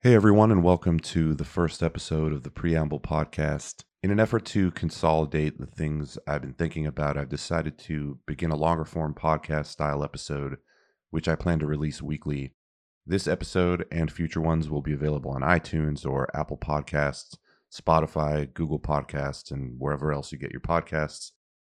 Hey, everyone, and welcome to the first episode of the Preamble Podcast. In an effort to consolidate the things I've been thinking about, I've decided to begin a longer form podcast style episode, which I plan to release weekly. This episode and future ones will be available on iTunes or Apple Podcasts, Spotify, Google Podcasts, and wherever else you get your podcasts.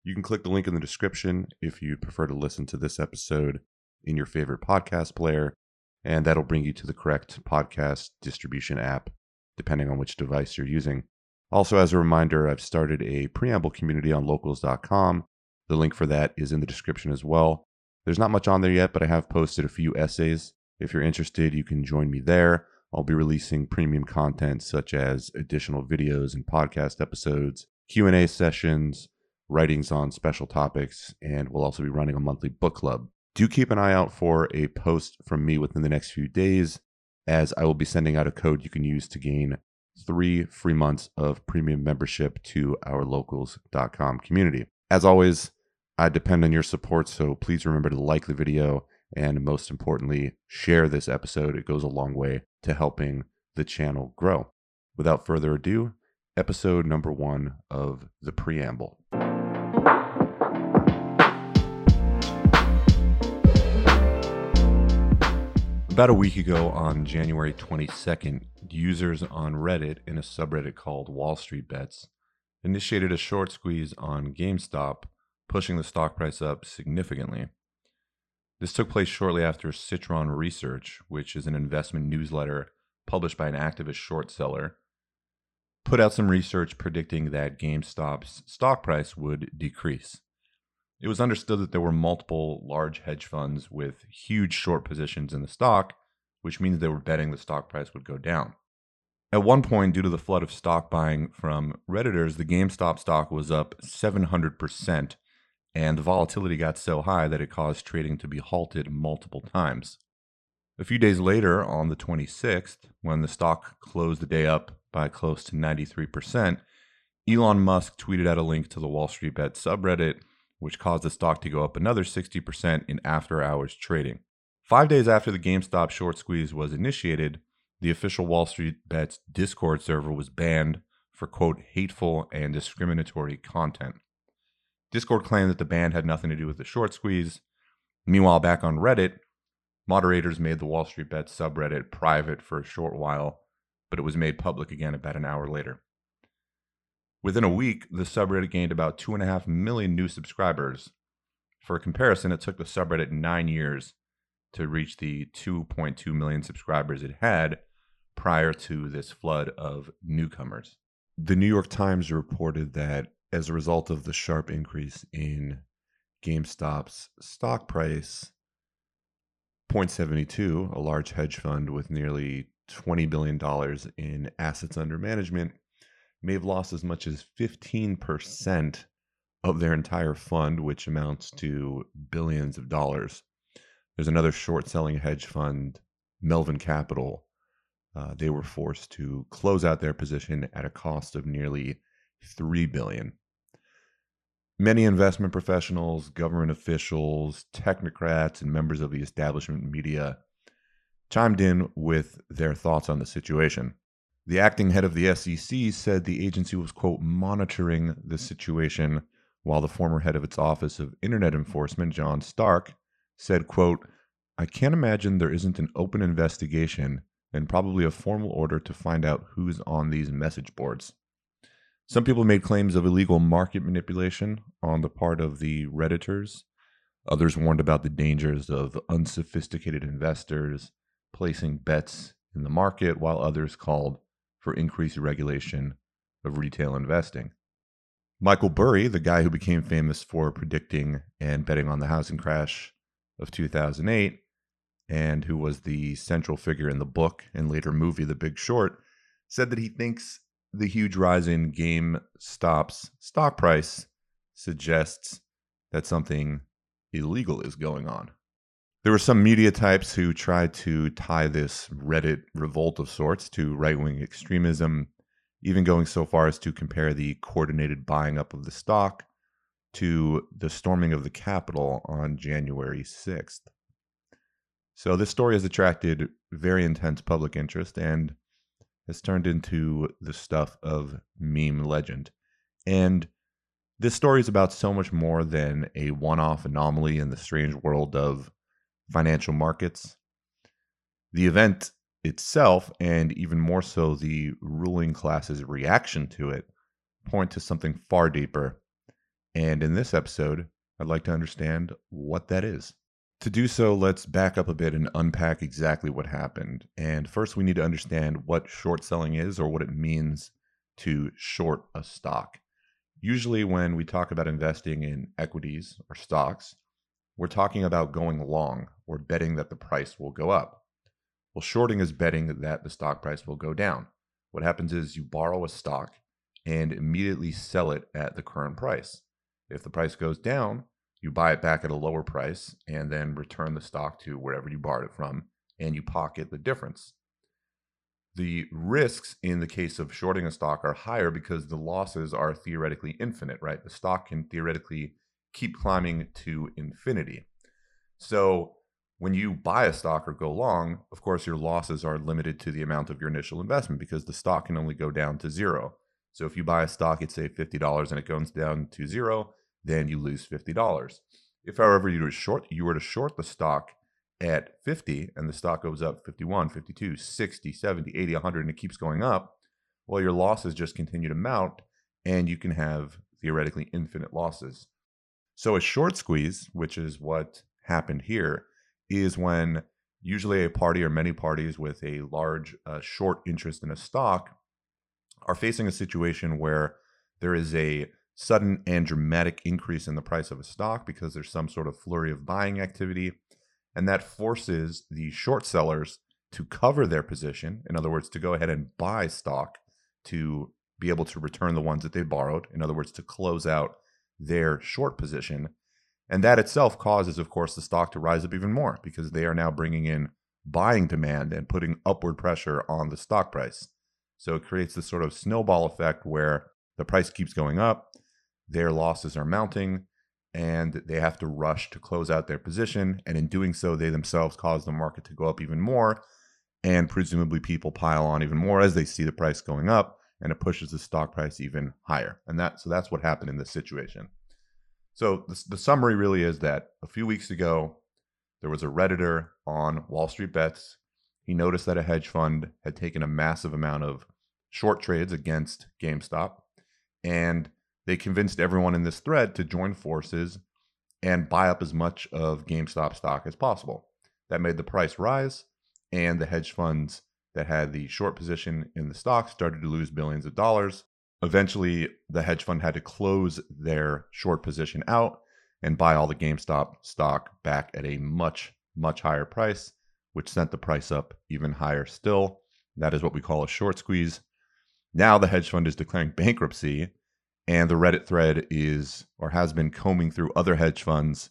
You can click the link in the description if you'd prefer to listen to this episode in your favorite podcast player and that'll bring you to the correct podcast distribution app, depending on which device you're using. Also, as a reminder, I've started a preamble community on locals.com. The link for that is in the description as well. There's not much on there yet, but I have posted a few essays. If you're interested, you can join me there. I'll be releasing premium content such as additional videos and podcast episodes, Q&A sessions, writings on special topics, and we'll also be running a monthly book club do keep an eye out for a post from me within the next few days, as I will be sending out a code you can use to gain three free months of premium membership to our locals.com community. As always, I depend on your support, so please remember to like the video and most importantly, share this episode. It goes a long way to helping the channel grow. Without further ado, episode number one of the preamble. About a week ago, on January 22nd, users on Reddit in a subreddit called Wall Street Bets initiated a short squeeze on GameStop, pushing the stock price up significantly. This took place shortly after Citron Research, which is an investment newsletter published by an activist short seller, put out some research predicting that GameStop's stock price would decrease. It was understood that there were multiple large hedge funds with huge short positions in the stock, which means they were betting the stock price would go down. At one point, due to the flood of stock buying from Redditors, the GameStop stock was up 700%, and the volatility got so high that it caused trading to be halted multiple times. A few days later, on the 26th, when the stock closed the day up by close to 93%, Elon Musk tweeted out a link to the Wall Street Bet subreddit which caused the stock to go up another 60% in after hours trading. Five days after the GameStop short squeeze was initiated, the official Wall Street Bets Discord server was banned for, quote, hateful and discriminatory content. Discord claimed that the ban had nothing to do with the short squeeze. Meanwhile, back on Reddit, moderators made the Wall Street Bets subreddit private for a short while, but it was made public again about an hour later. Within a week, the subreddit gained about 2.5 million new subscribers. For comparison, it took the subreddit nine years to reach the 2.2 million subscribers it had prior to this flood of newcomers. The New York Times reported that as a result of the sharp increase in GameStop's stock price, Point72, a large hedge fund with nearly $20 billion in assets under management, may have lost as much as 15% of their entire fund, which amounts to billions of dollars. There's another short selling hedge fund, Melvin Capital. Uh, they were forced to close out their position at a cost of nearly three billion. Many investment professionals, government officials, technocrats, and members of the establishment media chimed in with their thoughts on the situation. The acting head of the SEC said the agency was, quote, monitoring the situation, while the former head of its Office of Internet Enforcement, John Stark, said, quote, I can't imagine there isn't an open investigation and probably a formal order to find out who's on these message boards. Some people made claims of illegal market manipulation on the part of the Redditors. Others warned about the dangers of unsophisticated investors placing bets in the market, while others called for increased regulation of retail investing. Michael Burry, the guy who became famous for predicting and betting on the housing crash of 2008, and who was the central figure in the book and later movie The Big Short, said that he thinks the huge rise in GameStop's stock price suggests that something illegal is going on. There were some media types who tried to tie this Reddit revolt of sorts to right wing extremism, even going so far as to compare the coordinated buying up of the stock to the storming of the Capitol on January 6th. So this story has attracted very intense public interest and has turned into the stuff of meme legend. And this story is about so much more than a one off anomaly in the strange world of financial markets. The event itself, and even more so the ruling class's reaction to it, point to something far deeper. And in this episode, I'd like to understand what that is. To do so, let's back up a bit and unpack exactly what happened. And first, we need to understand what short selling is or what it means to short a stock. Usually, when we talk about investing in equities or stocks, we're talking about going long or betting that the price will go up. Well, shorting is betting that the stock price will go down. What happens is you borrow a stock and immediately sell it at the current price. If the price goes down, you buy it back at a lower price and then return the stock to wherever you borrowed it from and you pocket the difference. The risks in the case of shorting a stock are higher because the losses are theoretically infinite, right? The stock can theoretically keep climbing to infinity. So when you buy a stock or go long, of course, your losses are limited to the amount of your initial investment because the stock can only go down to zero. So if you buy a stock at say $50 and it goes down to zero, then you lose $50. If, however, you were short, you were to short the stock at 50 and the stock goes up 51, 52, 60, 70, 80, 100 and it keeps going up, well your losses just continue to mount and you can have theoretically infinite losses. So a short squeeze, which is what happened here, is when usually a party or many parties with a large uh, short interest in a stock are facing a situation where there is a sudden and dramatic increase in the price of a stock because there's some sort of flurry of buying activity. And that forces the short sellers to cover their position. In other words, to go ahead and buy stock to be able to return the ones that they borrowed. In other words, to close out their short position. And that itself causes, of course, the stock to rise up even more because they are now bringing in buying demand and putting upward pressure on the stock price. So it creates this sort of snowball effect where the price keeps going up, their losses are mounting, and they have to rush to close out their position. And in doing so, they themselves cause the market to go up even more. And presumably, people pile on even more as they see the price going up, and it pushes the stock price even higher. And that so that's what happened in this situation. So the, the summary really is that a few weeks ago, there was a redditor on Wall Street Bets. He noticed that a hedge fund had taken a massive amount of short trades against GameStop, and they convinced everyone in this thread to join forces and buy up as much of GameStop stock as possible. That made the price rise, and the hedge funds that had the short position in the stock started to lose billions of dollars. Eventually, the hedge fund had to close their short position out and buy all the GameStop stock back at a much, much higher price, which sent the price up even higher still. That is what we call a short squeeze. Now the hedge fund is declaring bankruptcy and the Reddit thread is or has been combing through other hedge funds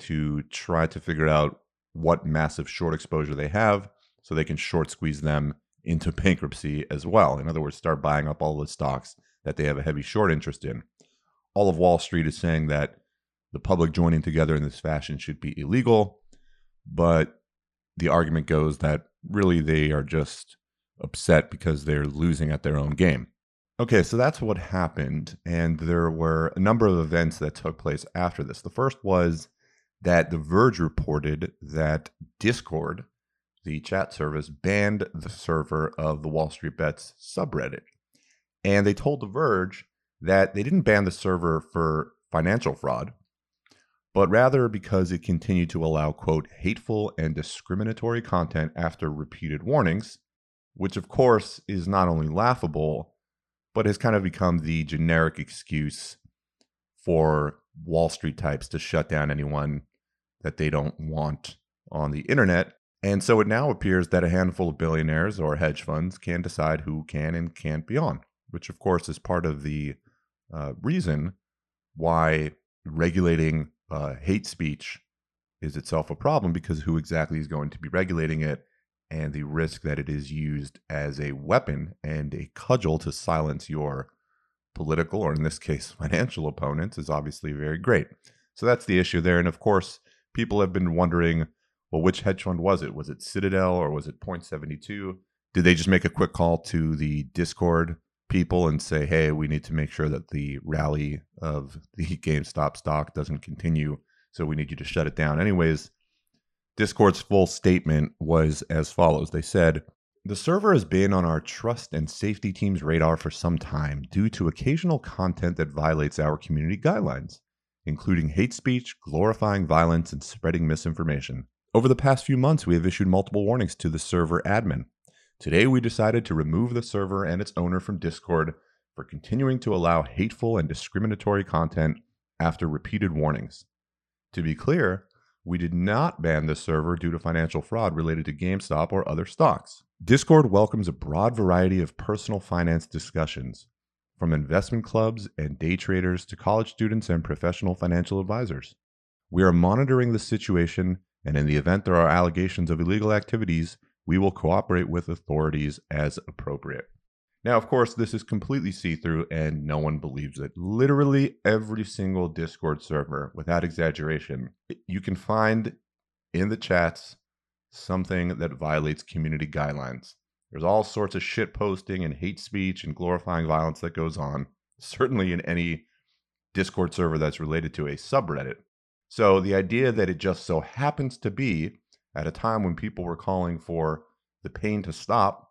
to try to figure out what massive short exposure they have so they can short squeeze them into bankruptcy as well. In other words, start buying up all the stocks that they have a heavy short interest in. All of Wall Street is saying that the public joining together in this fashion should be illegal, but the argument goes that really they are just upset because they're losing at their own game. Okay, so that's what happened. And there were a number of events that took place after this. The first was that The Verge reported that Discord, the chat service, banned the server of the Wall Street Bets subreddit. And they told The Verge that they didn't ban the server for financial fraud, but rather because it continued to allow, quote, hateful and discriminatory content after repeated warnings, which of course is not only laughable but has kind of become the generic excuse for Wall Street types to shut down anyone that they don't want on the internet. And so it now appears that a handful of billionaires or hedge funds can decide who can and can't be on, which of course is part of the uh, reason why regulating uh, hate speech is itself a problem because who exactly is going to be regulating it and the risk that it is used as a weapon and a cudgel to silence your political, or in this case, financial opponents, is obviously very great. So that's the issue there. And of course, people have been wondering well, which hedge fund was it? Was it Citadel or was it Point Seventy Two? Did they just make a quick call to the Discord people and say, hey, we need to make sure that the rally of the GameStop stock doesn't continue. So we need you to shut it down. Anyways, Discord's full statement was as follows They said, the server has been on our trust and safety team's radar for some time due to occasional content that violates our community guidelines, including hate speech, glorifying violence, and spreading misinformation. Over the past few months, we have issued multiple warnings to the server admin, Today, we decided to remove the server and its owner from Discord for continuing to allow hateful and discriminatory content after repeated warnings. To be clear, we did not ban the server due to financial fraud related to GameStop or other stocks. Discord welcomes a broad variety of personal finance discussions, from investment clubs and day traders to college students and professional financial advisors. We are monitoring the situation, and in the event there are allegations of illegal activities, we will cooperate with authorities as appropriate. Now, of course, this is completely see through and no one believes it. Literally every single Discord server, without exaggeration, you can find in the chats something that violates community guidelines. There's all sorts of shit posting and hate speech and glorifying violence that goes on, certainly in any Discord server that's related to a subreddit. So the idea that it just so happens to be at a time when people were calling for the pain to stop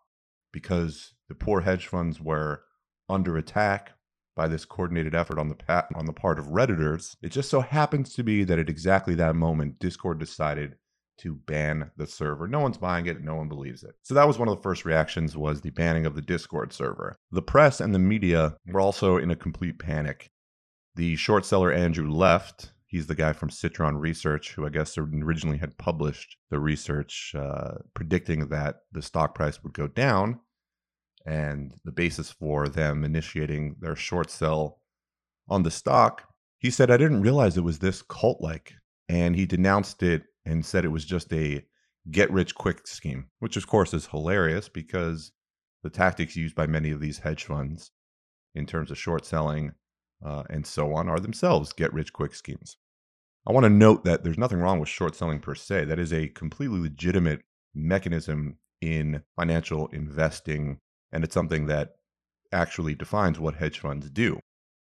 because the poor hedge funds were under attack by this coordinated effort on the pat- on the part of redditors. It just so happens to be that at exactly that moment, Discord decided to ban the server. No one's buying it, no one believes it. So that was one of the first reactions was the banning of the Discord server. The press and the media were also in a complete panic. The short seller Andrew Left He's the guy from Citron Research, who I guess originally had published the research uh, predicting that the stock price would go down. And the basis for them initiating their short sell on the stock, he said, I didn't realize it was this cult like. And he denounced it and said it was just a get rich quick scheme, which of course is hilarious because the tactics used by many of these hedge funds in terms of short selling uh, and so on are themselves get rich quick schemes. I want to note that there's nothing wrong with short selling per se. That is a completely legitimate mechanism in financial investing, and it's something that actually defines what hedge funds do.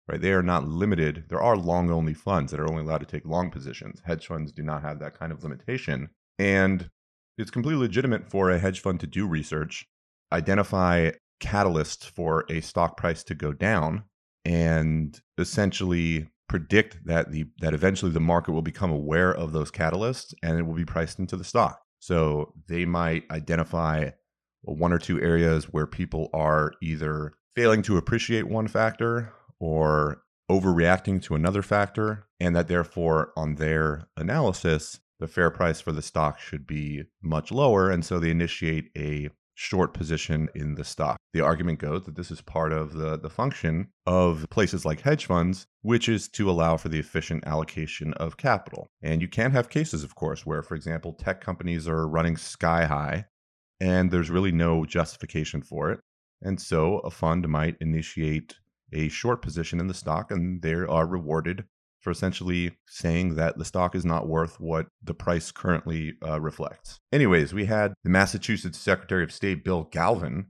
Right? They are not limited. There are long only funds that are only allowed to take long positions. Hedge funds do not have that kind of limitation. And it's completely legitimate for a hedge fund to do research, identify catalysts for a stock price to go down, and essentially predict that the that eventually the market will become aware of those catalysts and it will be priced into the stock. So they might identify one or two areas where people are either failing to appreciate one factor or overreacting to another factor, and that therefore, on their analysis, the fair price for the stock should be much lower. And so they initiate a short position in the stock. The argument goes that this is part of the, the function of places like hedge funds, which is to allow for the efficient allocation of capital. And you can have cases, of course, where, for example, tech companies are running sky high and there's really no justification for it. And so a fund might initiate a short position in the stock and they are rewarded for essentially saying that the stock is not worth what the price currently uh, reflects. Anyways, we had the Massachusetts Secretary of State Bill Galvin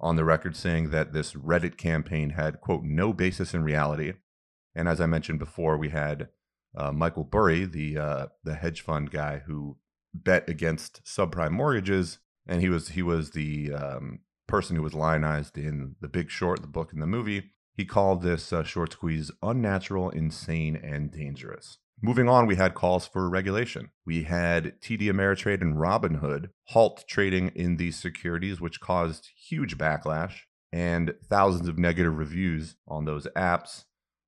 on the record saying that this Reddit campaign had, quote, no basis in reality. And as I mentioned before, we had uh, Michael Burry, the uh, the hedge fund guy who bet against subprime mortgages, and he was he was the um, person who was lionized in The Big Short, the book and the movie. He called this uh, short squeeze unnatural, insane, and dangerous. Moving on, we had calls for regulation. We had TD Ameritrade and Robinhood halt trading in these securities, which caused huge backlash and thousands of negative reviews on those apps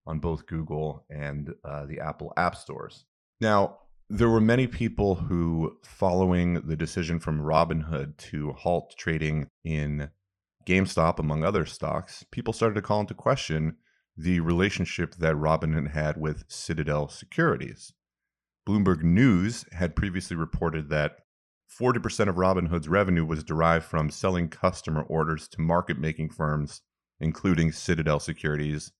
on both Google and uh, the Apple app stores. Now, there were many people who, following the decision from Robinhood to halt trading in GameStop, among other stocks, people started to call into question the relationship that Robinhood had with Citadel Securities. Bloomberg News had previously reported that 40% of Robinhood's revenue was derived from selling customer orders to market making firms, including Citadel Securities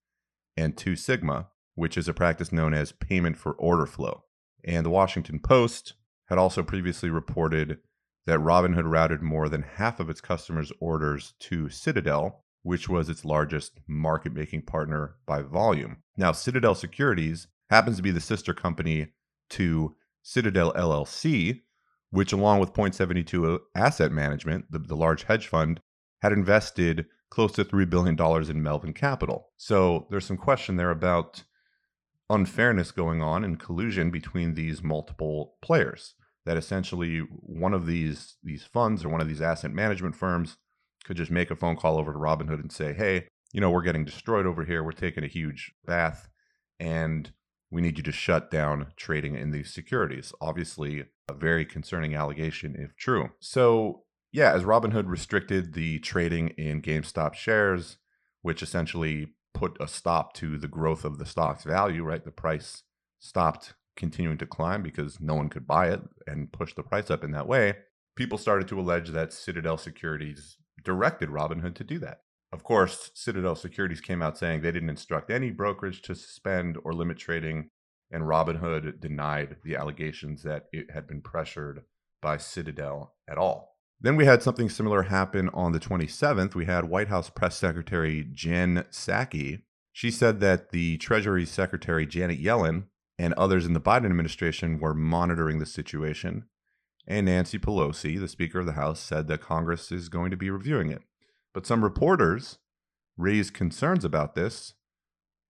and Two Sigma, which is a practice known as payment for order flow. And the Washington Post had also previously reported that Robinhood routed more than half of its customers' orders to Citadel, which was its largest market making partner by volume. Now, Citadel Securities happens to be the sister company to Citadel LLC, which, along with Point72 Asset Management, the, the large hedge fund, had invested close to $3 billion in Melvin Capital. So there's some question there about unfairness going on and collusion between these multiple players. That essentially one of these these funds or one of these asset management firms could just make a phone call over to Robinhood and say, "Hey, you know, we're getting destroyed over here. We're taking a huge bath, and we need you to shut down trading in these securities." Obviously, a very concerning allegation if true. So yeah, as Robinhood restricted the trading in GameStop shares, which essentially put a stop to the growth of the stock's value, right? The price stopped continuing to climb because no one could buy it and push the price up in that way. People started to allege that Citadel Securities directed Robinhood to do that. Of course, Citadel Securities came out saying they didn't instruct any brokerage to suspend or limit trading, and Robinhood denied the allegations that it had been pressured by Citadel at all. Then we had something similar happen on the 27th. We had White House Press Secretary Jen Psaki. She said that the Treasury Secretary Janet Yellen and others in the Biden administration were monitoring the situation. And Nancy Pelosi, the Speaker of the House, said that Congress is going to be reviewing it. But some reporters raised concerns about this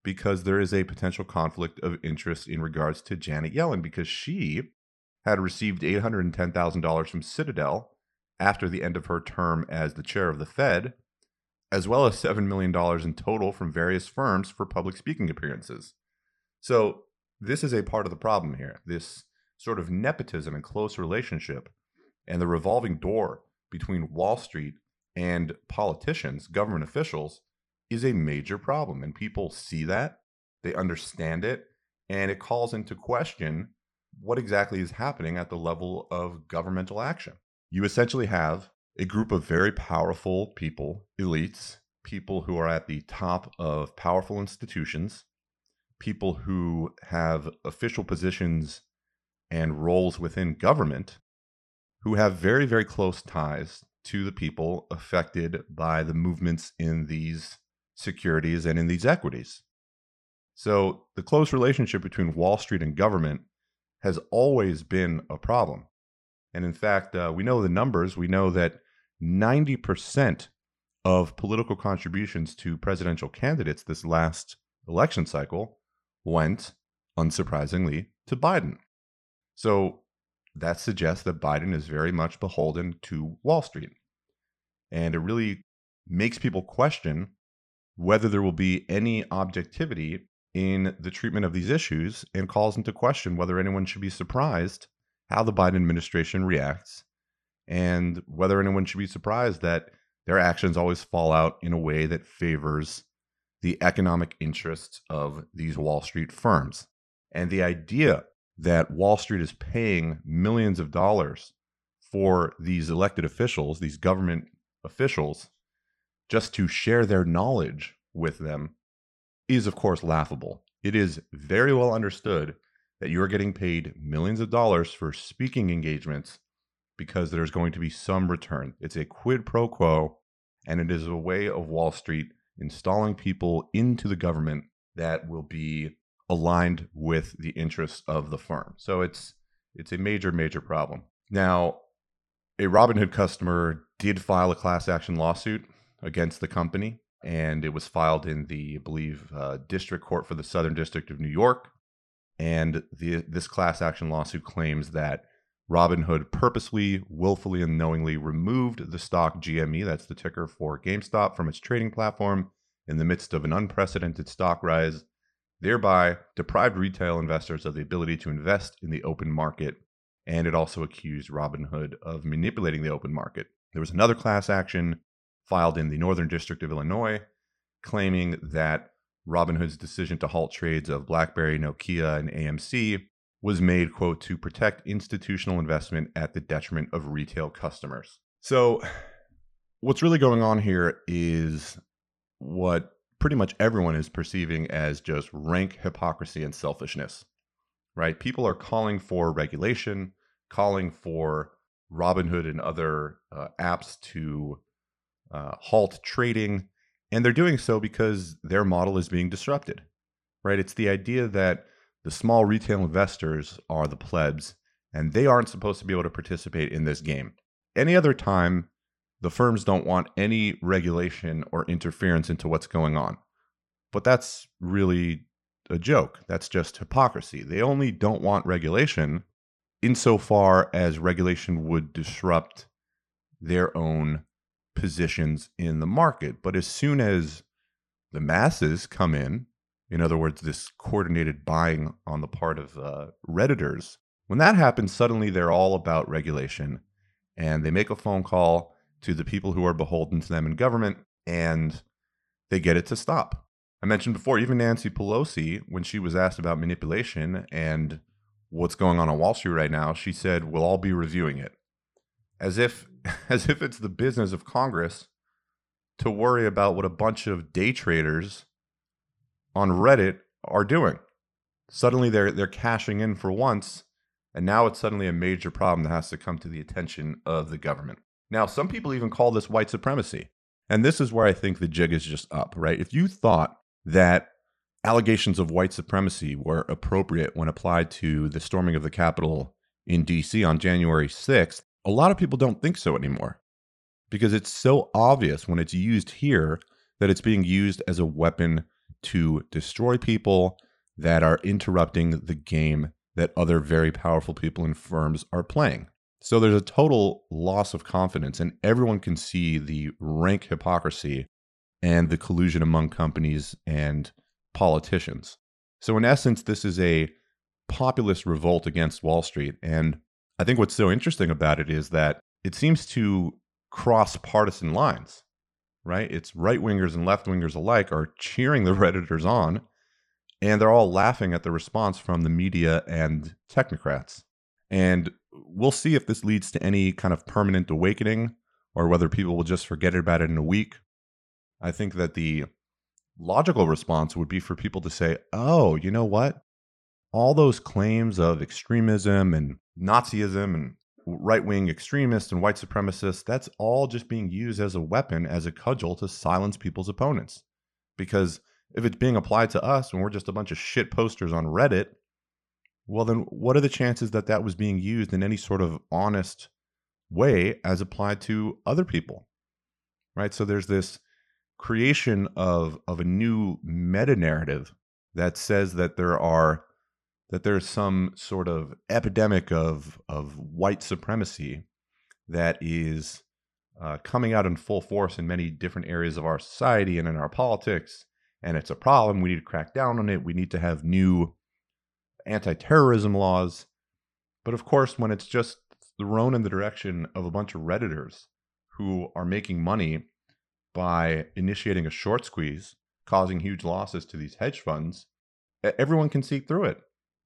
because there is a potential conflict of interest in regards to Janet Yellen because she had received $810,000 from Citadel after the end of her term as the chair of the Fed, as well as $7 million in total from various firms for public speaking appearances. So, this is a part of the problem here. This sort of nepotism and close relationship and the revolving door between Wall Street and politicians, government officials, is a major problem. And people see that, they understand it, and it calls into question what exactly is happening at the level of governmental action you essentially have a group of very powerful people, elites, people who are at the top of powerful institutions, people who have official positions and roles within government, who have very, very close ties to the people affected by the movements in these securities and in these equities. So the close relationship between Wall Street and government has always been a problem. And in fact, uh, we know the numbers. We know that 90% of political contributions to presidential candidates this last election cycle went, unsurprisingly, to Biden. So that suggests that Biden is very much beholden to Wall Street. And it really makes people question whether there will be any objectivity in the treatment of these issues and calls into question whether anyone should be surprised how the Biden administration reacts and whether anyone should be surprised that their actions always fall out in a way that favors the economic interests of these Wall Street firms. And the idea that Wall Street is paying millions of dollars for these elected officials, these government officials, just to share their knowledge with them is, of course, laughable. It is very well understood that you are getting paid millions of dollars for speaking engagements because there's going to be some return. It's a quid pro quo, and it is a way of Wall Street installing people into the government that will be aligned with the interests of the firm. So it's it's a major major problem. Now, a Robinhood customer did file a class action lawsuit against the company, and it was filed in the, I believe, uh, District Court for the Southern District of New York. And the, this class action lawsuit claims that Robinhood purposely, willfully, and knowingly removed the stock GME, that's the ticker for GameStop, from its trading platform in the midst of an unprecedented stock rise, thereby deprived retail investors of the ability to invest in the open market. And it also accused Robinhood of manipulating the open market. There was another class action filed in the Northern District of Illinois claiming that Robinhood's decision to halt trades of BlackBerry, Nokia, and AMC was made, quote, to protect institutional investment at the detriment of retail customers. So, what's really going on here is what pretty much everyone is perceiving as just rank hypocrisy and selfishness, right? People are calling for regulation, calling for Robinhood and other uh, apps to uh, halt trading. And they're doing so because their model is being disrupted, right? It's the idea that the small retail investors are the plebs and they aren't supposed to be able to participate in this game. Any other time, the firms don't want any regulation or interference into what's going on. But that's really a joke. That's just hypocrisy. They only don't want regulation insofar as regulation would disrupt their own positions in the market. But as soon as the masses come in, in other words, this coordinated buying on the part of uh, Redditors, when that happens, suddenly they're all about regulation and they make a phone call to the people who are beholden to them in government and they get it to stop. I mentioned before, even Nancy Pelosi, when she was asked about manipulation and what's going on on Wall Street right now, she said, "We'll all be reviewing it," as if as if it's the business of Congress to worry about what a bunch of day traders on Reddit are doing. Suddenly, they're they're cashing in for once, and now it's suddenly a major problem that has to come to the attention of the government. Now, some people even call this white supremacy. And this is where I think the jig is just up, right? If you thought that allegations of white supremacy were appropriate when applied to the storming of the Capitol in DC on January 6th, a lot of people don't think so anymore because it's so obvious when it's used here that it's being used as a weapon to destroy people that are interrupting the game that other very powerful people and firms are playing. So there's a total loss of confidence, and everyone can see the rank hypocrisy and the collusion among companies and politicians. So, in essence, this is a populist revolt against Wall Street. And I think what's so interesting about it is that it seems to cross partisan lines, right? It's right wingers and left wingers alike are cheering the Redditors on, and they're all laughing at the response from the media and technocrats. And we'll see if this leads to any kind of permanent awakening or whether people will just forget about it in a week I think that the logical response would be for people to say, oh, you know what? All those claims of extremism and Nazism and right wing extremists and white supremacists, that's all just being used as a weapon, as a cudgel to silence people's opponents. Because if it's being applied to us and we're just a bunch of shit posters on Reddit, well, then what are the chances that that was being used in any sort of honest way as applied to other people? Right. So there's this creation of of a new meta narrative that says that there are that there's some sort of epidemic of of white supremacy that is uh, coming out in full force in many different areas of our society and in our politics and it's a problem. We need to crack down on it. We need to have new anti-terrorism laws. But of course when it's just thrown in the direction of a bunch of redditors who are making money by initiating a short squeeze, causing huge losses to these hedge funds, everyone can see through it.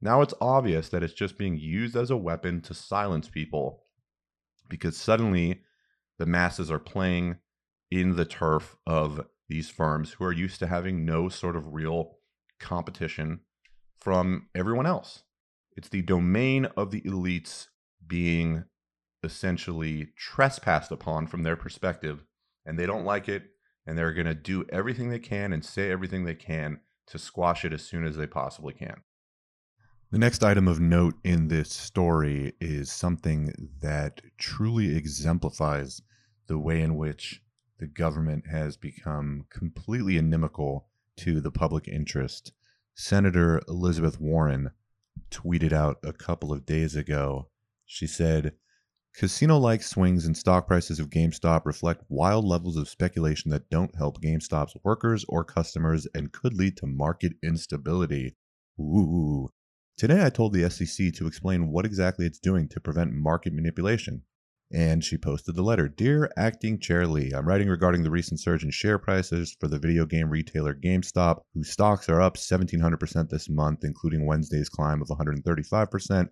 Now it's obvious that it's just being used as a weapon to silence people because suddenly the masses are playing in the turf of these firms who are used to having no sort of real competition from everyone else. It's the domain of the elites being essentially trespassed upon from their perspective and they don't like it and they're going to do everything they can and say everything they can to squash it as soon as they possibly can. The next item of note in this story is something that truly exemplifies the way in which the government has become completely inimical to the public interest. Senator Elizabeth Warren tweeted out a couple of days ago. She said, Casino like swings in stock prices of GameStop reflect wild levels of speculation that don't help GameStop's workers or customers and could lead to market instability. Ooh. Today I told the SEC to explain what exactly it's doing to prevent market manipulation. And she posted the letter Dear Acting Chair Lee, I'm writing regarding the recent surge in share prices for the video game retailer GameStop, whose stocks are up 1,700% this month, including Wednesday's climb of 135%,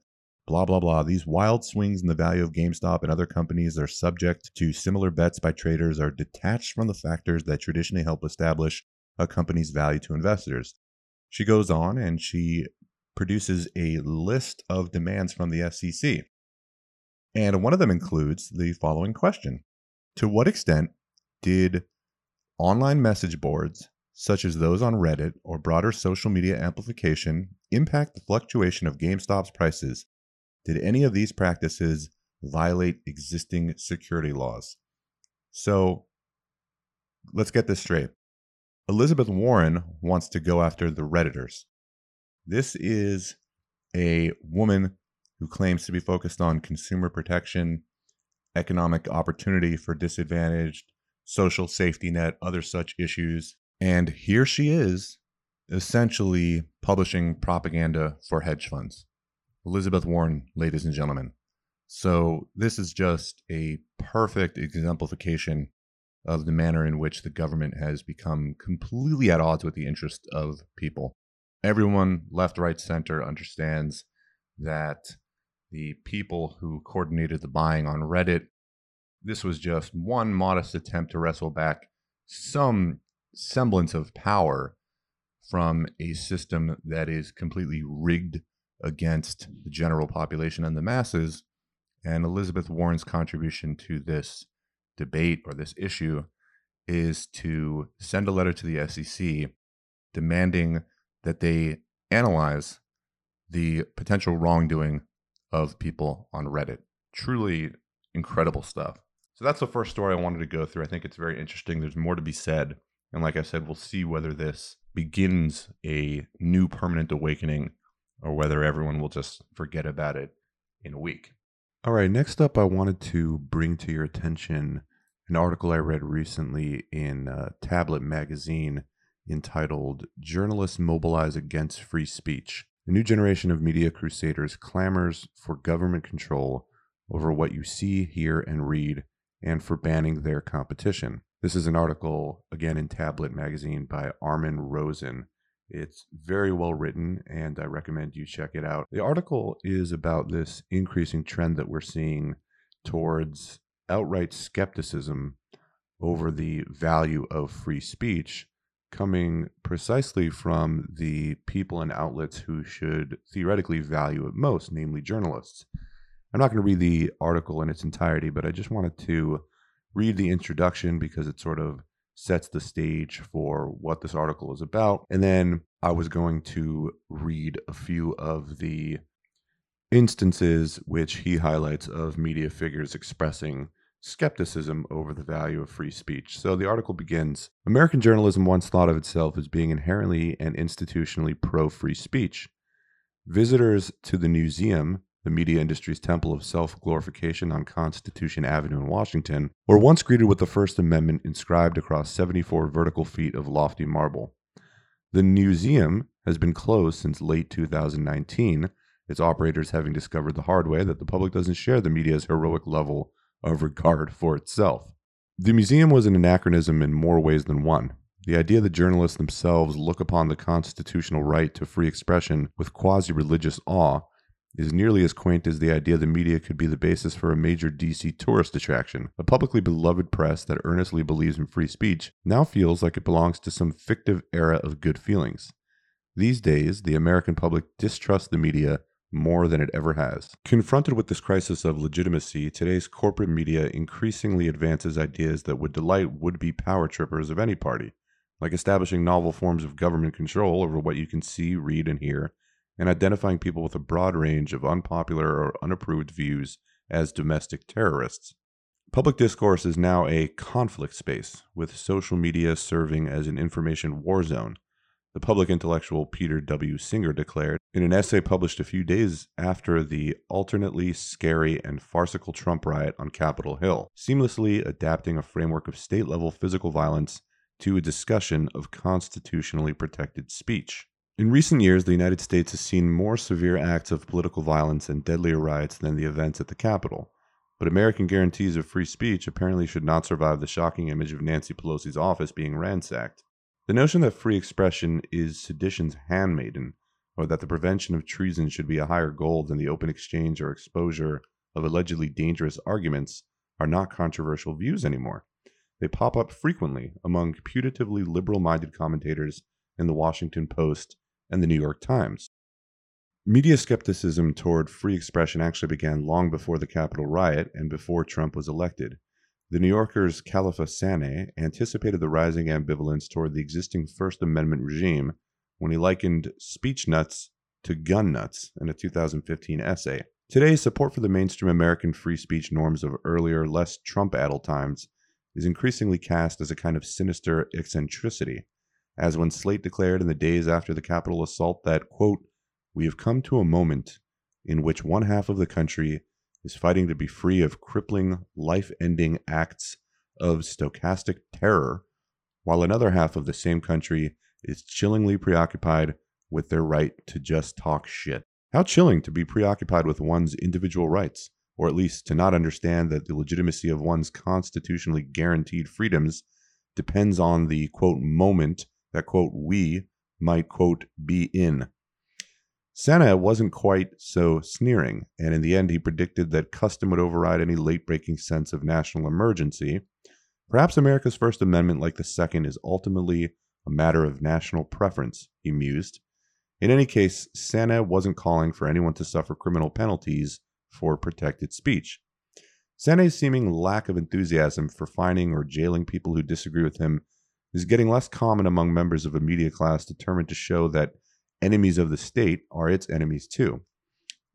blah, blah, blah. These wild swings in the value of GameStop and other companies that are subject to similar bets by traders are detached from the factors that traditionally help establish a company's value to investors. She goes on and she produces a list of demands from the FCC. And one of them includes the following question To what extent did online message boards, such as those on Reddit or broader social media amplification, impact the fluctuation of GameStop's prices? Did any of these practices violate existing security laws? So let's get this straight. Elizabeth Warren wants to go after the Redditors. This is a woman who claims to be focused on consumer protection, economic opportunity for disadvantaged, social safety net, other such issues. And here she is, essentially publishing propaganda for hedge funds. Elizabeth Warren, ladies and gentlemen. So, this is just a perfect exemplification of the manner in which the government has become completely at odds with the interest of people. Everyone, left, right, center, understands that the people who coordinated the buying on Reddit, this was just one modest attempt to wrestle back some semblance of power from a system that is completely rigged against the general population and the masses. And Elizabeth Warren's contribution to this debate or this issue is to send a letter to the SEC demanding that they analyze the potential wrongdoing of people on Reddit. Truly incredible stuff. So that's the first story I wanted to go through. I think it's very interesting. There's more to be said. And like I said, we'll see whether this begins a new permanent awakening or whether everyone will just forget about it in a week. All right, next up, I wanted to bring to your attention an article I read recently in uh, Tablet Magazine entitled Journalists Mobilize Against Free Speech. A new generation of media crusaders clamors for government control over what you see, hear, and read, and for banning their competition. This is an article, again, in Tablet Magazine by Armin Rosen. It's very well written, and I recommend you check it out. The article is about this increasing trend that we're seeing towards outright skepticism over the value of free speech coming precisely from the people and outlets who should theoretically value it most, namely journalists. I'm not going to read the article in its entirety, but I just wanted to read the introduction because it sort of sets the stage for what this article is about. And then I was going to read a few of the instances which he highlights of media figures expressing skepticism over the value of free speech. So the article begins American journalism once thought of itself as being inherently and institutionally pro free speech. Visitors to the Newseum, the media industry's temple of self glorification on Constitution Avenue in Washington, were once greeted with the First Amendment inscribed across 74 vertical feet of lofty marble. The Newseum has been closed since late 2019, its operators having discovered the hard way that the public doesn't share the media's heroic level of regard for itself. The Newseum was an anachronism in more ways than one. The idea that journalists themselves look upon the constitutional right to free expression with quasi religious awe is nearly as quaint as the idea the media could be the basis for a major DC tourist attraction. A publicly beloved press that earnestly believes in free speech now feels like it belongs to some fictive era of good feelings. These days, the American public distrusts the media more than it ever has. Confronted with this crisis of legitimacy, today's corporate media increasingly advances ideas that would delight would be power trippers of any party, like establishing novel forms of government control over what you can see, read, and hear, and identifying people with a broad range of unpopular or unapproved views as domestic terrorists. Public discourse is now a conflict space, with social media serving as an information war zone the public intellectual Peter W. Singer declared in an essay published a few days after the alternately scary and farcical Trump riot on Capitol Hill, seamlessly adapting a framework of state level physical violence to a discussion of constitutionally protected speech. In recent years, the United States has seen more severe acts of political violence and deadlier riots than the events at the Capitol. But American guarantees of free speech apparently should not survive the shocking image of Nancy Pelosi's office being ransacked. The notion that free expression is sedition's handmaiden, or that the prevention of treason should be a higher goal than the open exchange or exposure of allegedly dangerous arguments, are not controversial views anymore. They pop up frequently among putatively liberal minded commentators in the Washington Post and the New York Times. Media skepticism toward free expression actually began long before the Capitol riot and before Trump was elected. The New Yorker's Kelefa Sanneh anticipated the rising ambivalence toward the existing First Amendment regime when he likened speech nuts to gun nuts in a 2015 essay. Today, support for the mainstream American free speech norms of earlier, less Trump addled times is increasingly cast as a kind of sinister eccentricity, as when Slate declared in the days after the Capitol assault that, quote, we have come to a moment in which one half of the country is fighting to be free of crippling, life ending acts of stochastic terror, while another half of the same country is chillingly preoccupied with their right to just talk shit. How chilling to be preoccupied with one's individual rights, or at least to not understand that the legitimacy of one's constitutionally guaranteed freedoms depends on the quote moment that quote we might quote be in. Sanneh wasn't quite so sneering, and in the end he predicted that custom would override any late breaking sense of national emergency. Perhaps America's First Amendment, like the Second, is ultimately a matter of national preference, he mused. In any case, Sanneh wasn't calling for anyone to suffer criminal penalties for protected speech. Sanneh's seeming lack of enthusiasm for fining or jailing people who disagree with him is getting less common among members of a media class determined to show that enemies of the state are its enemies too.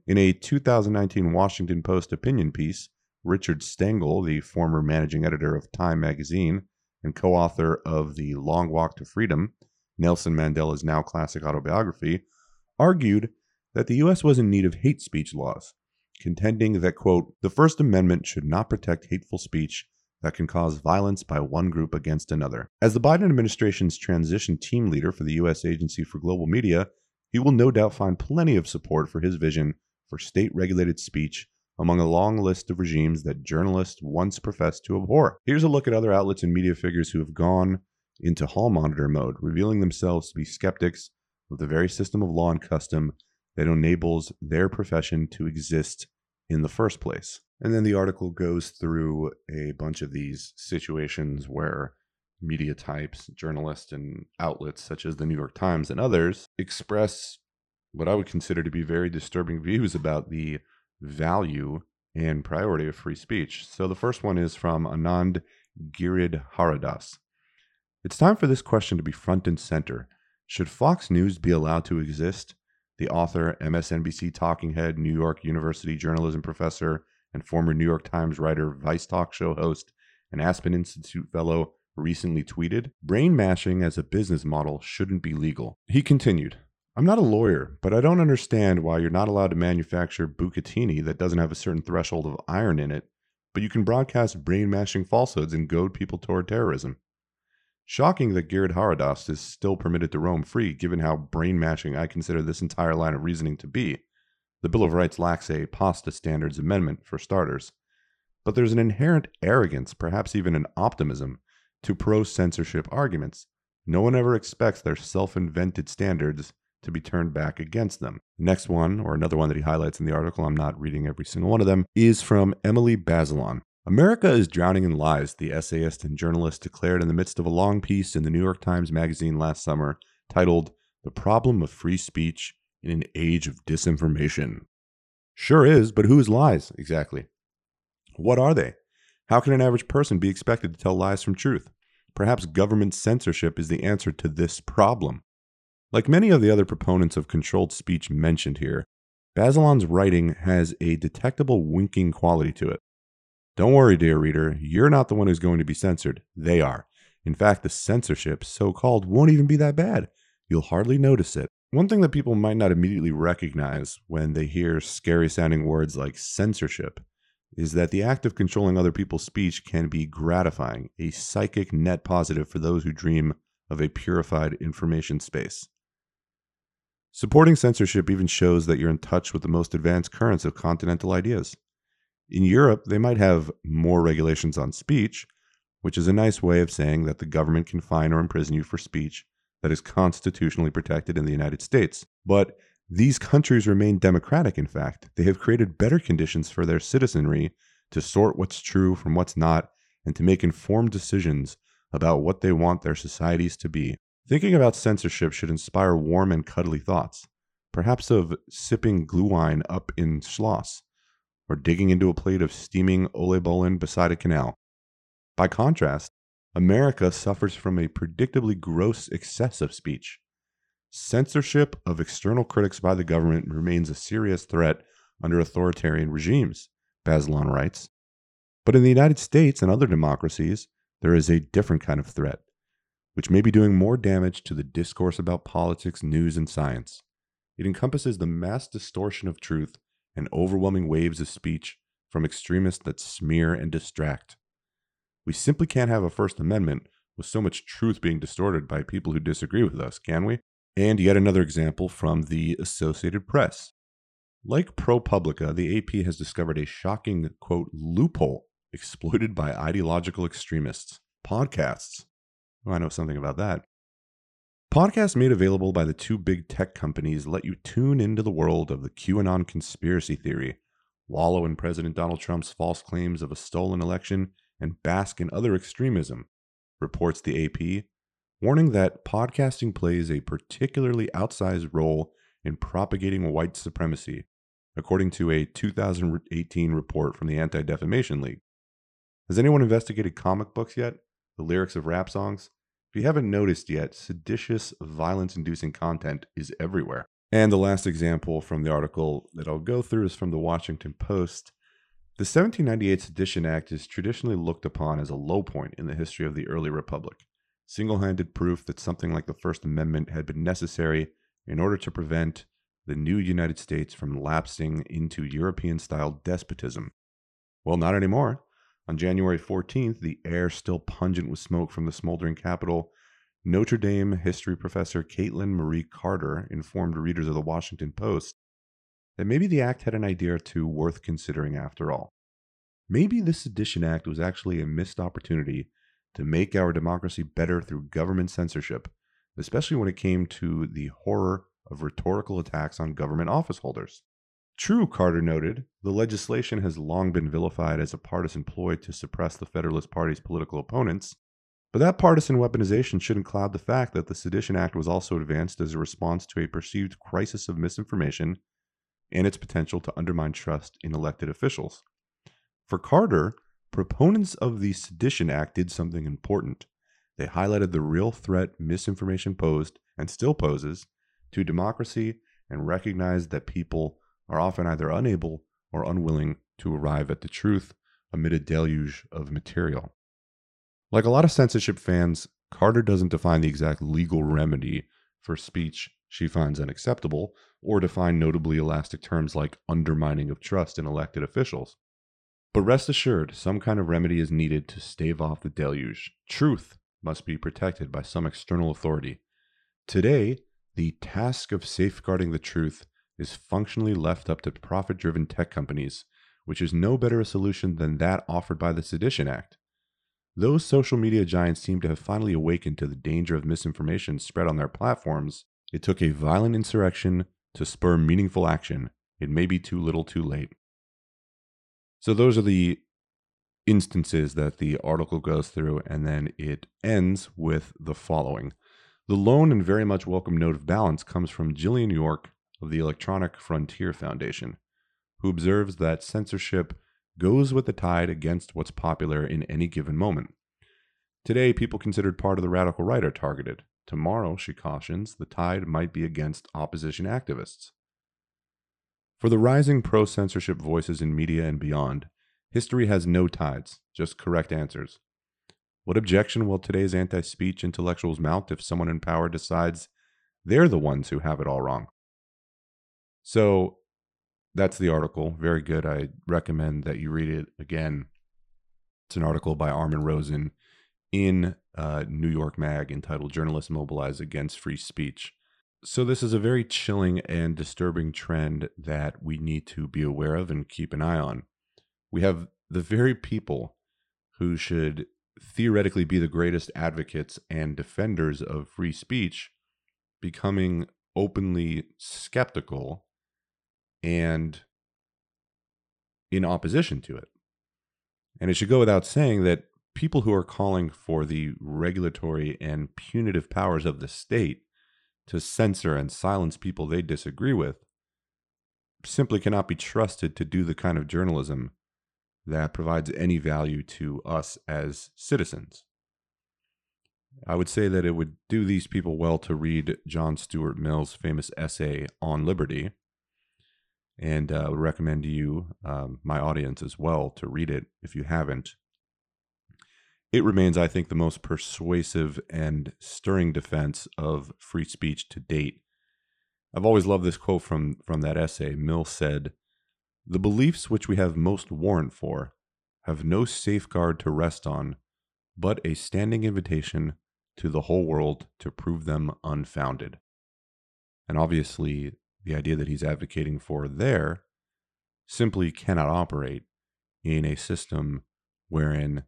In a 2019 Washington Post opinion piece, Richard Stengel, the former managing editor of Time magazine and co author of The Long Walk to Freedom, Nelson Mandela's now classic autobiography, argued that the U.S. was in need of hate speech laws, contending that, quote, the First Amendment should not protect hateful speech that can cause violence by one group against another. As the Biden administration's transition team leader for the U.S. Agency for Global Media, he will no doubt find plenty of support for his vision for state regulated speech among a long list of regimes that journalists once professed to abhor. Here's a look at other outlets and media figures who have gone into hall monitor mode, revealing themselves to be skeptics of the very system of law and custom that enables their profession to exist in the first place. And then the article goes through a bunch of these situations where media types, journalists, and outlets such as the New York Times and others express what I would consider to be very disturbing views about the value and priority of free speech. So the first one is from Anand Giridharadas. It's time for this question to be front and center. Should Fox News be allowed to exist? The author, MSNBC talking head, New York University journalism professor, and former New York Times writer, Vice talk show host, and Aspen Institute fellow recently tweeted Brain mashing as a business model shouldn't be legal. He continued, I'm not a lawyer, but I don't understand why you're not allowed to manufacture bucatini that doesn't have a certain threshold of iron in it, but you can broadcast brain mashing falsehoods and goad people toward terrorism. Shocking that Giridharadas is still permitted to roam free, given how brain mashing I consider this entire line of reasoning to be. The Bill of Rights lacks a POSTA standards amendment, for starters. But there's an inherent arrogance, perhaps even an optimism, to pro censorship arguments. No one ever expects their self invented standards to be turned back against them. The next one, or another one that he highlights in the article, I'm not reading every single one of them, is from Emily Bazelon. America is drowning in lies, the essayist and journalist declared in the midst of a long piece in the New York Times Magazine last summer titled The Problem of Free Speech in an Age of Disinformation. Sure is, but whose lies exactly? What are they? How can an average person be expected to tell lies from truth? Perhaps government censorship is the answer to this problem. Like many of the other proponents of controlled speech mentioned here, Bazelon's writing has a detectable winking quality to it. Don't worry, dear reader, you're not the one who's going to be censored. They are. In fact, the censorship, so called, won't even be that bad. You'll hardly notice it. One thing that people might not immediately recognize when they hear scary sounding words like censorship is that the act of controlling other people's speech can be gratifying, a psychic net positive for those who dream of a purified information space. Supporting censorship even shows that you're in touch with the most advanced currents of continental ideas. In Europe, they might have more regulations on speech, which is a nice way of saying that the government can fine or imprison you for speech that is constitutionally protected in the United States. But these countries remain democratic, in fact. They have created better conditions for their citizenry to sort what's true from what's not and to make informed decisions about what they want their societies to be. Thinking about censorship should inspire warm and cuddly thoughts. perhaps of sipping glühwein up in Schloss, or digging into a plate of steaming oliebollen beside a canal. By contrast, America suffers from a predictably gross excess of speech. Censorship of external critics by the government remains a serious threat under authoritarian regimes, Bazelon writes. But in the United States and other democracies, there is a different kind of threat, which may be doing more damage to the discourse about politics, news, and science. It encompasses the mass distortion of truth and overwhelming waves of speech from extremists that smear and distract. We simply can't have a First Amendment with so much truth being distorted by people who disagree with us, can we? And yet another example from the Associated Press. Like ProPublica, the AP has discovered a shocking, quote, loophole exploited by ideological extremists. Podcasts. Oh, I know something about that. Podcasts made available by the two big tech companies let you tune into the world of the QAnon conspiracy theory, wallow in President Donald Trump's false claims of a stolen election, and bask in other extremism, reports the AP, warning that podcasting plays a particularly outsized role in propagating white supremacy, according to a 2018 report from the Anti Defamation League. Has anyone investigated comic books yet? The lyrics of rap songs? If you haven't noticed yet, seditious, violence inducing content is everywhere. And the last example from the article that I'll go through is from the Washington Post. The 1798 Sedition Act is traditionally looked upon as a low point in the history of the early republic, single handed proof that something like the First Amendment had been necessary in order to prevent the new United States from lapsing into European style despotism. Well, not anymore. On January 14th, the air still pungent with smoke from the smoldering Capitol, Notre Dame history professor Katlyn Marie Carter informed readers of the Washington Post that maybe the act had an idea or two worth considering after all. Maybe this Sedition Act was actually a missed opportunity to make our democracy better through government censorship, especially when it came to the horror of rhetorical attacks on government office holders. True, Carter noted, the legislation has long been vilified as a partisan ploy to suppress the Federalist Party's political opponents, but that partisan weaponization shouldn't cloud the fact that the Sedition Act was also advanced as a response to a perceived crisis of misinformation and its potential to undermine trust in elected officials. For Carter, proponents of the Sedition Act did something important. They highlighted the real threat misinformation posed and still poses to democracy and recognized that people are often either unable or unwilling to arrive at the truth amid a deluge of material. Like a lot of censorship fans, Carter doesn't define the exact legal remedy for speech she finds unacceptable, or define notably elastic terms like undermining of trust in elected officials. But rest assured, some kind of remedy is needed to stave off the deluge. Truth must be protected by some external authority. Today, the task of safeguarding the truth is functionally left up to profit driven tech companies, which is no better a solution than that offered by the Sedition Act. Those social media giants seem to have finally awakened to the danger of misinformation spread on their platforms. It took a violent insurrection to spur meaningful action. It may be too little too late. So, those are the instances that the article goes through, and then it ends with the following. The lone and very much welcome note of balance comes from Jillian York of the Electronic Frontier Foundation, who observes that censorship goes with the tide against what's popular in any given moment. Today, people considered part of the radical right are targeted. Tomorrow, she cautions, the tide might be against opposition activists. For the rising pro censorship voices in media and beyond, history has no tides, just correct answers. What objection will today's anti speech intellectuals mount if someone in power decides they're the ones who have it all wrong? So that's the article. Very good. I recommend that you read it again. It's an article by Armin Rosen in uh, New York Mag entitled Journalists Mobilize Against Free Speech. So, this is a very chilling and disturbing trend that we need to be aware of and keep an eye on. We have the very people who should theoretically be the greatest advocates and defenders of free speech becoming openly skeptical and in opposition to it. And it should go without saying that people who are calling for the regulatory and punitive powers of the state to censor and silence people they disagree with simply cannot be trusted to do the kind of journalism that provides any value to us as citizens. I would say that it would do these people well to read John Stuart Mill's famous essay on liberty. And uh, I would recommend to you, um, my audience as well, to read it if you haven't. It remains, I think, the most persuasive and stirring defense of free speech to date. I've always loved this quote from, from that essay. Mill said, The beliefs which we have most warrant for have no safeguard to rest on, but a standing invitation to the whole world to prove them unfounded. And obviously, the idea that he's advocating for there simply cannot operate in a system wherein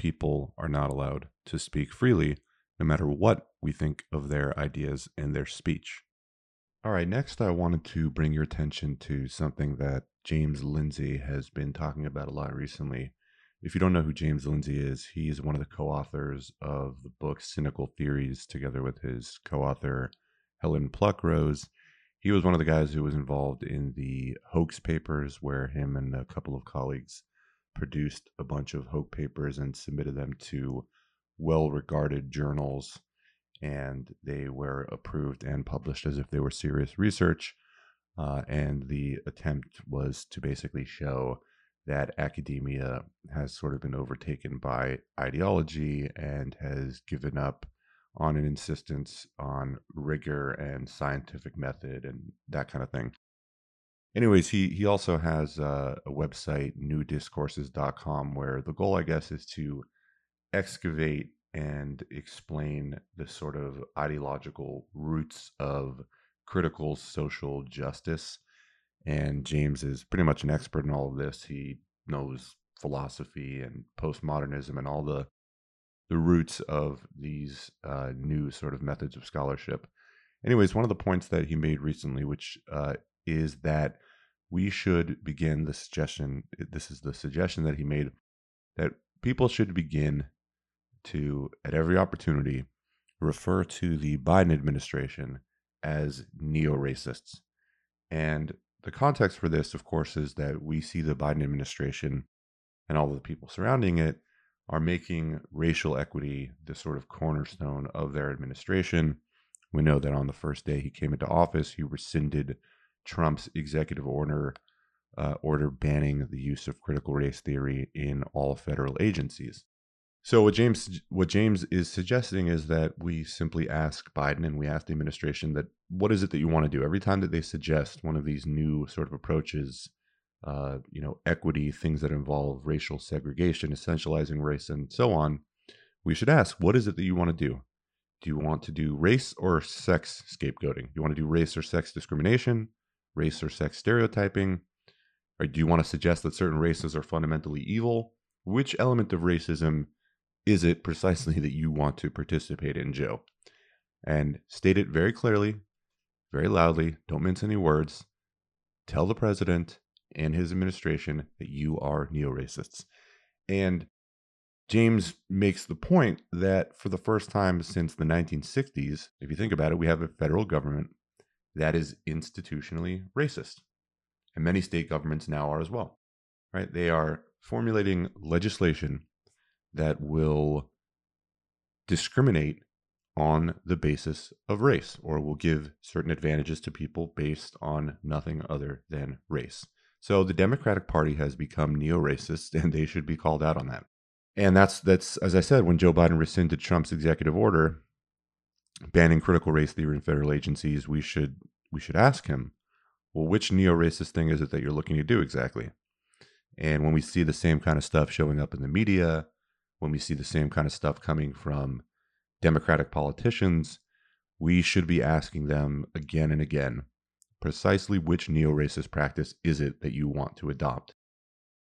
people are not allowed to speak freely, no matter what we think of their ideas and their speech. All right, next, I wanted to bring your attention to something that James Lindsay has been talking about a lot recently, if you don't know who James Lindsay is, he is one of the co-authors of the book Cynical Theories, together with his co-author Helen Pluckrose. He was one of the guys who was involved in the hoax papers, where him and a couple of colleagues produced a bunch of hoax papers and submitted them to well-regarded journals, and they were approved and published as if they were serious research. Uh, and the attempt was to basically show that academia has sort of been overtaken by ideology and has given up on an insistence on rigor and scientific method and that kind of thing. Anyways, he he also has uh, a website, newdiscourses.com, where the goal, I guess, is to excavate and explain the sort of ideological roots of critical social justice and James is pretty much an expert in all of this. He knows philosophy and postmodernism and all the the roots of these uh, new sort of methods of scholarship. Anyways, one of the points that he made recently, which uh, is that we should begin the suggestion. Eh, this is the suggestion that he made that people should begin to, at every opportunity, refer to the Biden administration as neo racists. And the context for this, of course, is that we see the Biden administration and all of the people surrounding it are making racial equity the sort of cornerstone of their administration. We know that on the first day he came into office, he rescinded Trump's executive order uh, order banning the use of critical race theory in all federal agencies. So what James what James is suggesting is that we simply ask Biden and we ask the administration that what is it that you want to do every time that they suggest one of these new sort of approaches, uh, you know, equity, things that involve racial segregation, essentializing race, and so on. We should ask, what is it that you want to do? Do you want to do race or sex scapegoating? Do you want to do race or sex discrimination, race or sex stereotyping? Or do you want to suggest that certain races are fundamentally evil? Which element of racism is it precisely that you want to participate in, Joe? And state it very clearly, very loudly, don't mince any words. Tell the president and his administration that you are neo racists. And James makes the point that for the first time since the 1960s, if you think about it, we have a federal government that is institutionally racist. And many state governments now are as well, right? They are formulating legislation that will discriminate on the basis of race or will give certain advantages to people based on nothing other than race. So the Democratic Party has become neo-racist and they should be called out on that. And that's that's as I said when Joe Biden rescinded Trump's executive order banning critical race theory in federal agencies, we should we should ask him, well, which neo-racist thing is it that you're looking to do exactly? And when we see the same kind of stuff showing up in the media, when we see the same kind of stuff coming from Democratic politicians, we should be asking them again and again precisely which neo racist practice is it that you want to adopt?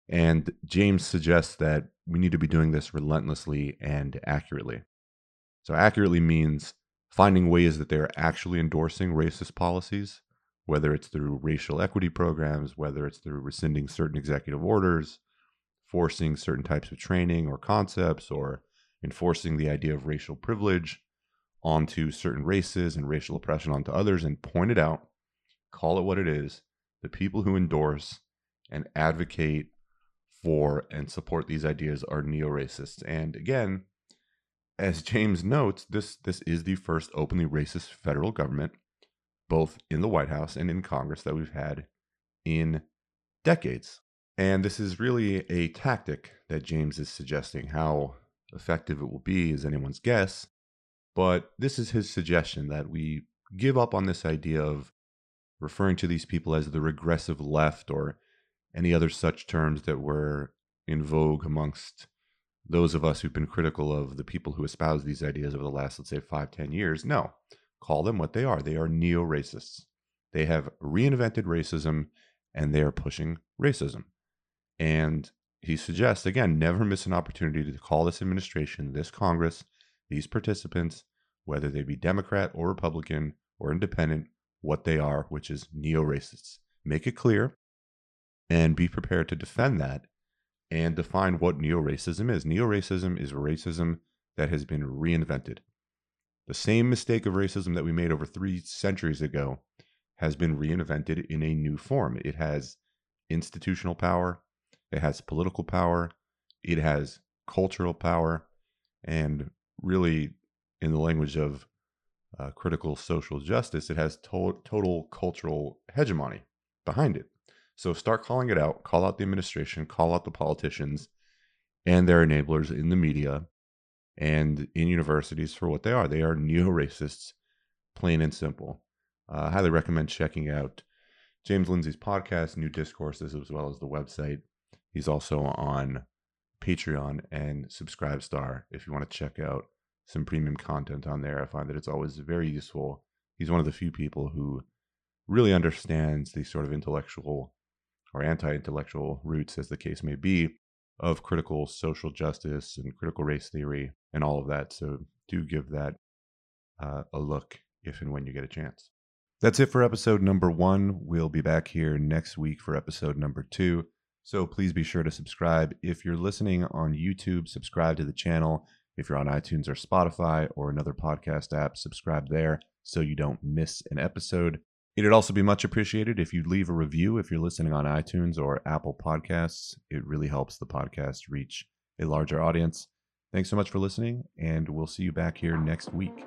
And James suggests that we need to be doing this relentlessly and accurately. So, accurately means finding ways that they're actually endorsing racist policies, whether it's through racial equity programs, whether it's through rescinding certain executive orders, forcing certain types of training or concepts or enforcing the idea of racial privilege onto certain races and racial oppression onto others and point it out, call it what it is. The people who endorse and advocate for and support these ideas are neo-racists. And again, as James notes, this this is the first openly racist federal government, both in the White House and in Congress that we've had in decades. And this is really a tactic that James is suggesting. How effective it will be is anyone's guess. But this is his suggestion that we give up on this idea of referring to these people as the regressive left or any other such terms that were in vogue amongst those of us who've been critical of the people who espouse these ideas over the last, let's say, five, ten years. No, call them what they are. They are neo racists. They have reinvented racism and they are pushing racism. And he suggests, again, never miss an opportunity to call this administration, this Congress, these participants, whether they be Democrat or Republican or independent, what they are, which is neo racists. Make it clear and be prepared to defend that and define what neo racism is. Neo racism is racism that has been reinvented. The same mistake of racism that we made over three centuries ago has been reinvented in a new form. It has institutional power, it has political power, it has cultural power, and really, in the language of uh, critical social justice, it has to- total cultural hegemony behind it. So start calling it out, call out the administration, call out the politicians and their enablers in the media and in universities for what they are. They are neo racists, plain and simple. Uh, I highly recommend checking out James Lindsay's podcast, New Discourses, as well as the website. He's also on Patreon and Subscribestar if you want to check out some premium content on there. I find that it's always very useful. He's one of the few people who really understands the sort of intellectual anti intellectual roots, as the case may be, of critical social justice and critical race theory and all of that. So do give that uh, a look if and when you get a chance. That's it for episode number one. We'll be back here next week for episode number two. So please be sure to subscribe. If you're listening on YouTube, subscribe to the channel. If you're on iTunes or Spotify or another podcast app, subscribe there so you don't miss an episode. It'd also be much appreciated if you'd leave a review if you're listening on iTunes or Apple Podcasts. It really helps the podcast reach a larger audience. Thanks so much for listening, and we'll see you back here next week.